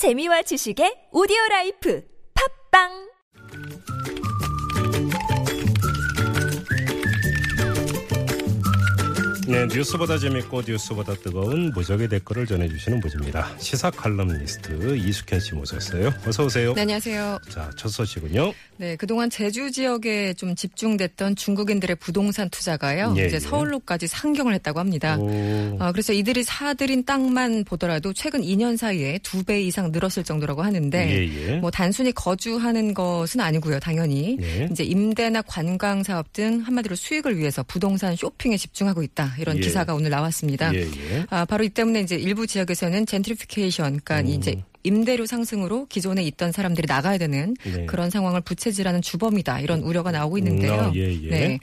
재미와 지식의 오디오 life. 팟빵 네, 뉴스보다 재밌고 뉴스보다 뜨거운 무적의 댓글을 전해주시는 분입니다. 시사 칼럼니스트 이숙현 씨 모셨어요. 어서 오세요. 네, 안녕하세요. 자, 첫 소식은요. 네, 그동안 제주 지역에 좀 집중됐던 중국인들의 부동산 투자가요. 예, 이제 예. 서울로까지 상경을 했다고 합니다. 오, 어, 그래서 이들이 사들인 땅만 보더라도 최근 2년 사이에 두 배 이상 늘었을 정도라고 하는데 예, 예. 뭐 단순히 거주하는 것은 아니고요, 당연히. 예. 이제 임대나 관광 사업 등 한마디로 수익을 위해서 부동산 쇼핑에 집중하고 있다. 이런 예. 기사가 오늘 나왔습니다. 예, 예. 아, 바로 이 때문에 이제 일부 지역에서는 젠트리피케이션, 그러니까 음. 이제 임대료 상승으로 기존에 있던 사람들이 나가야 되는 네. 그런 상황을 부채질하는 주범이다 이런 우려가 나오고 있는데요. 아, 예, 예. 네.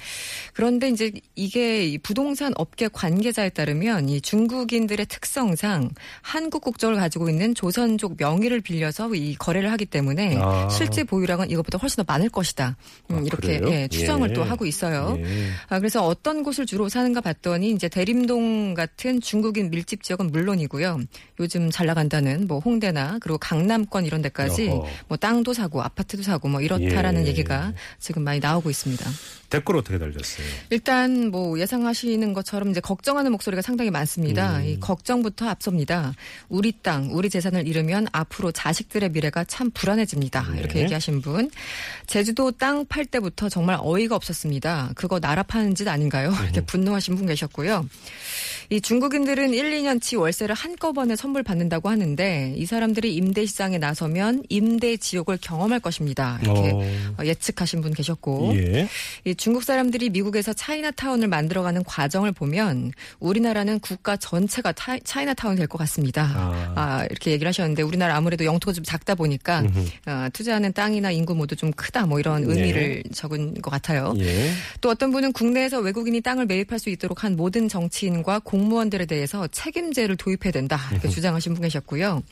그런데 이제 이게 이 부동산 업계 관계자에 따르면 이 중국인들의 특성상 한국 국적을 가지고 있는 조선족 명의를 빌려서 이 거래를 하기 때문에 아. 실제 보유량은 이것보다 훨씬 더 많을 것이다. 음, 아, 이렇게? 예, 추정을 예. 또 하고 있어요. 예. 아, 그래서 어떤 곳을 주로 사는가 봤더니 이제 대림동 같은 중국인 밀집 지역은 물론이고요. 요즘 잘 나간다는 뭐 홍대나 그리고 강남권 이런 데까지 어허. 뭐 땅도 사고 아파트도 사고 뭐 이렇다라는 예. 얘기가 지금 많이 나오고 있습니다. 댓글 어떻게 달렸어요? 일단 뭐 예상하시는 것처럼 이제 걱정하는 목소리가 상당히 많습니다. 음. 이 걱정부터 앞섭니다. 우리 땅, 우리 재산을 잃으면 앞으로 자식들의 미래가 참 불안해집니다. 네. 이렇게 얘기하신 분. 제주도 땅 팔 때부터 정말 어이가 없었습니다. 그거 나라 파는 짓 아닌가요? 이렇게 분노하신 분 계셨고요. 이 중국인들은 1, 2년치 월세를 한꺼번에 선물 받는다고 하는데 이 사람들이 임대 시장에 나서면 임대 지옥을 경험할 것입니다. 이렇게 어, 예측하신 분 계셨고. 예. 이 중국 사람들이 미국에서 차이나타운을 만들어가는 과정을 보면 우리나라는 국가 전체가 타, 차이나타운이 될것 같습니다. 아. 아. 이렇게 얘기를 하셨는데 우리나라 아무래도 영토가 좀 작다 보니까. 어, 투자하는 땅이나 인구 모두 좀 크다 뭐 이런 네. 의미를 적은 것 같아요. 예. 또 어떤 분은 국내에서 외국인이 땅을 매입할 수 있도록 한 모든 정치인과 공 무원들에 대해서 책임제를 도입해야 된다 이렇게 주장하신 분 계셨고요.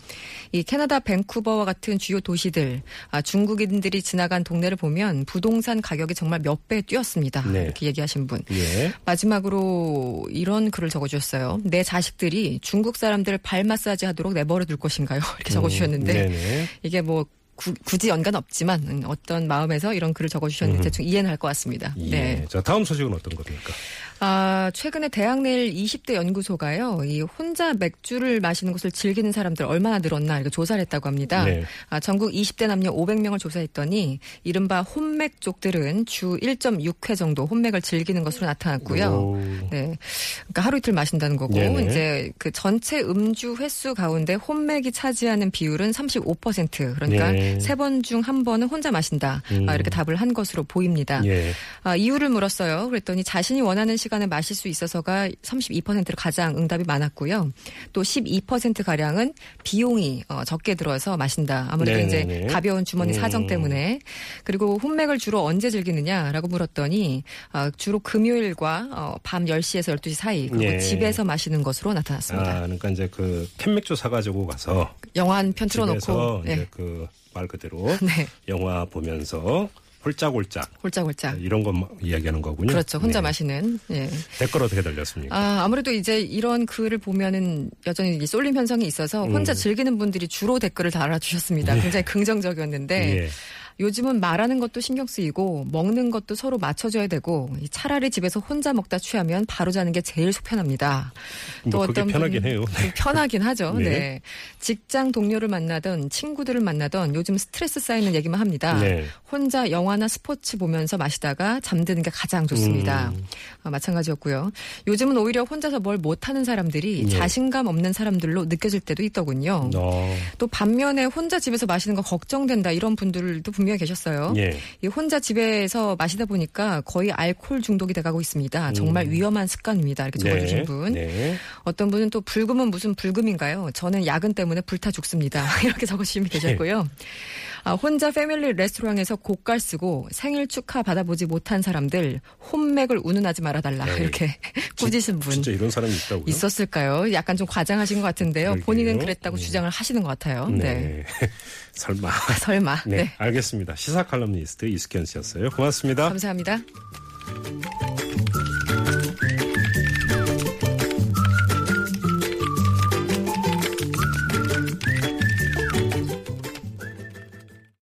이 캐나다 밴쿠버와 같은 주요 도시들 아, 중국인들이 지나간 동네를 보면 부동산 가격이 정말 몇 배 뛰었습니다. 네. 이렇게 얘기하신 분. 예. 마지막으로 이런 글을 적어주셨어요. 내 자식들이 중국 사람들 발 마사지 하도록 내버려 둘 것인가요? 이렇게 적어주셨는데 음. 이게 뭐 구- 굳이 연관 없지만 음, 어떤 마음에서 이런 글을 적어주셨는지 대충 이해는 할 것 같습니다. 예. 네. 자, 다음 소식은 어떤 겁니까? 아, 최근에 대학내일 20대 연구소가요, 이 혼자 맥주를 마시는 것을 즐기는 사람들 얼마나 늘었나 이렇게 조사를 했다고 합니다. 네. 아, 전국 20대 남녀 500명을 조사했더니 이른바 혼맥 쪽들은 주 1.6회 정도 혼맥을 즐기는 것으로 나타났고요. 오. 네. 그러니까 하루 이틀 마신다는 거고 네네. 이제 그 전체 음주 횟수 가운데 혼맥이 차지하는 비율은 35% 그러니까 네. 세번 중 한 번은 혼자 마신다. 음. 아, 이렇게 답을 한 것으로 보입니다. 예. 아, 이유를 물었어요. 그랬더니 자신이 원하는 시간에 마실 수 있어서가 32%로 가장 응답이 많았고요. 또 12%가량은 비용이 어, 적게 들어서 마신다. 아무래도 네네네. 이제 가벼운 주머니 음. 사정 때문에. 그리고 혼맥을 주로 언제 즐기느냐라고 물었더니 아, 주로 금요일과 어, 밤 10시에서 12시 사이 그리고 예. 집에서 마시는 것으로 나타났습니다. 아, 그러니까 이제 그 캔맥주 사가지고 가서 영화 한 편 틀어놓고 이제 네. 그말 그대로 네. 영화 보면서 홀짝홀짝 홀짝홀짝. 이런 거 이야기하는 거군요. 그렇죠. 혼자 네. 마시는. 예. 댓글 어떻게 달렸습니까? 아, 아무래도 이제 이런 글을 보면은 여전히 이 쏠림 현상이 있어서 혼자 음. 즐기는 분들이 주로 댓글을 달아주셨습니다. 굉장히 긍정적이었는데 예. 요즘은 말하는 것도 신경 쓰이고 먹는 것도 서로 맞춰줘야 되고 이 차라리 집에서 혼자 먹다 취하면 바로 자는 게 제일 속편합니다. 뭐 그게 편하긴 해요. 좀 편하긴 하죠. 네. 네. 직장 동료를 만나던 친구들을 만나던 요즘 스트레스 쌓이는 얘기만 합니다. 네. 혼자 영화나 스포츠 보면서 마시다가 잠드는 게 가장 좋습니다. 음. 아, 마찬가지였고요. 요즘은 오히려 혼자서 뭘 못하는 사람들이 네. 자신감 없는 사람들로 느껴질 때도 있더군요. 어, 또 반면에 혼자 집에서 마시는 거 걱정된다 이런 분들도 분명 히 계셨어요. 예. 이 혼자 집에서 마시다 보니까 거의 알코올 중독이 돼가고 있습니다. 정말 위험한 습관입니다. 이렇게 적어주신 분. 음. 네. 어떤 분은 또 불금은 무슨 불금인가요? 저는 야근 때문에 불타 죽습니다. 이렇게 분이 계셨고요. 아, 혼자 패밀리 레스토랑에서 고깔 쓰고 생일 축하 받아보지 못한 사람들 혼맥을 운운하지 말아달라 네. 이렇게 꾸짖은 분 진짜 이런 사람이 있다고요? 있었을까요? 약간 좀 과장하신 것 같은데요. 그러게요. 본인은 그랬다고 네. 주장을 하시는 것 같아요. 네. 네. 설마. 설마. 네, 네. 알겠습니다. 시사 칼럼니스트 이숙현 씨였어요. 고맙습니다. 감사합니다.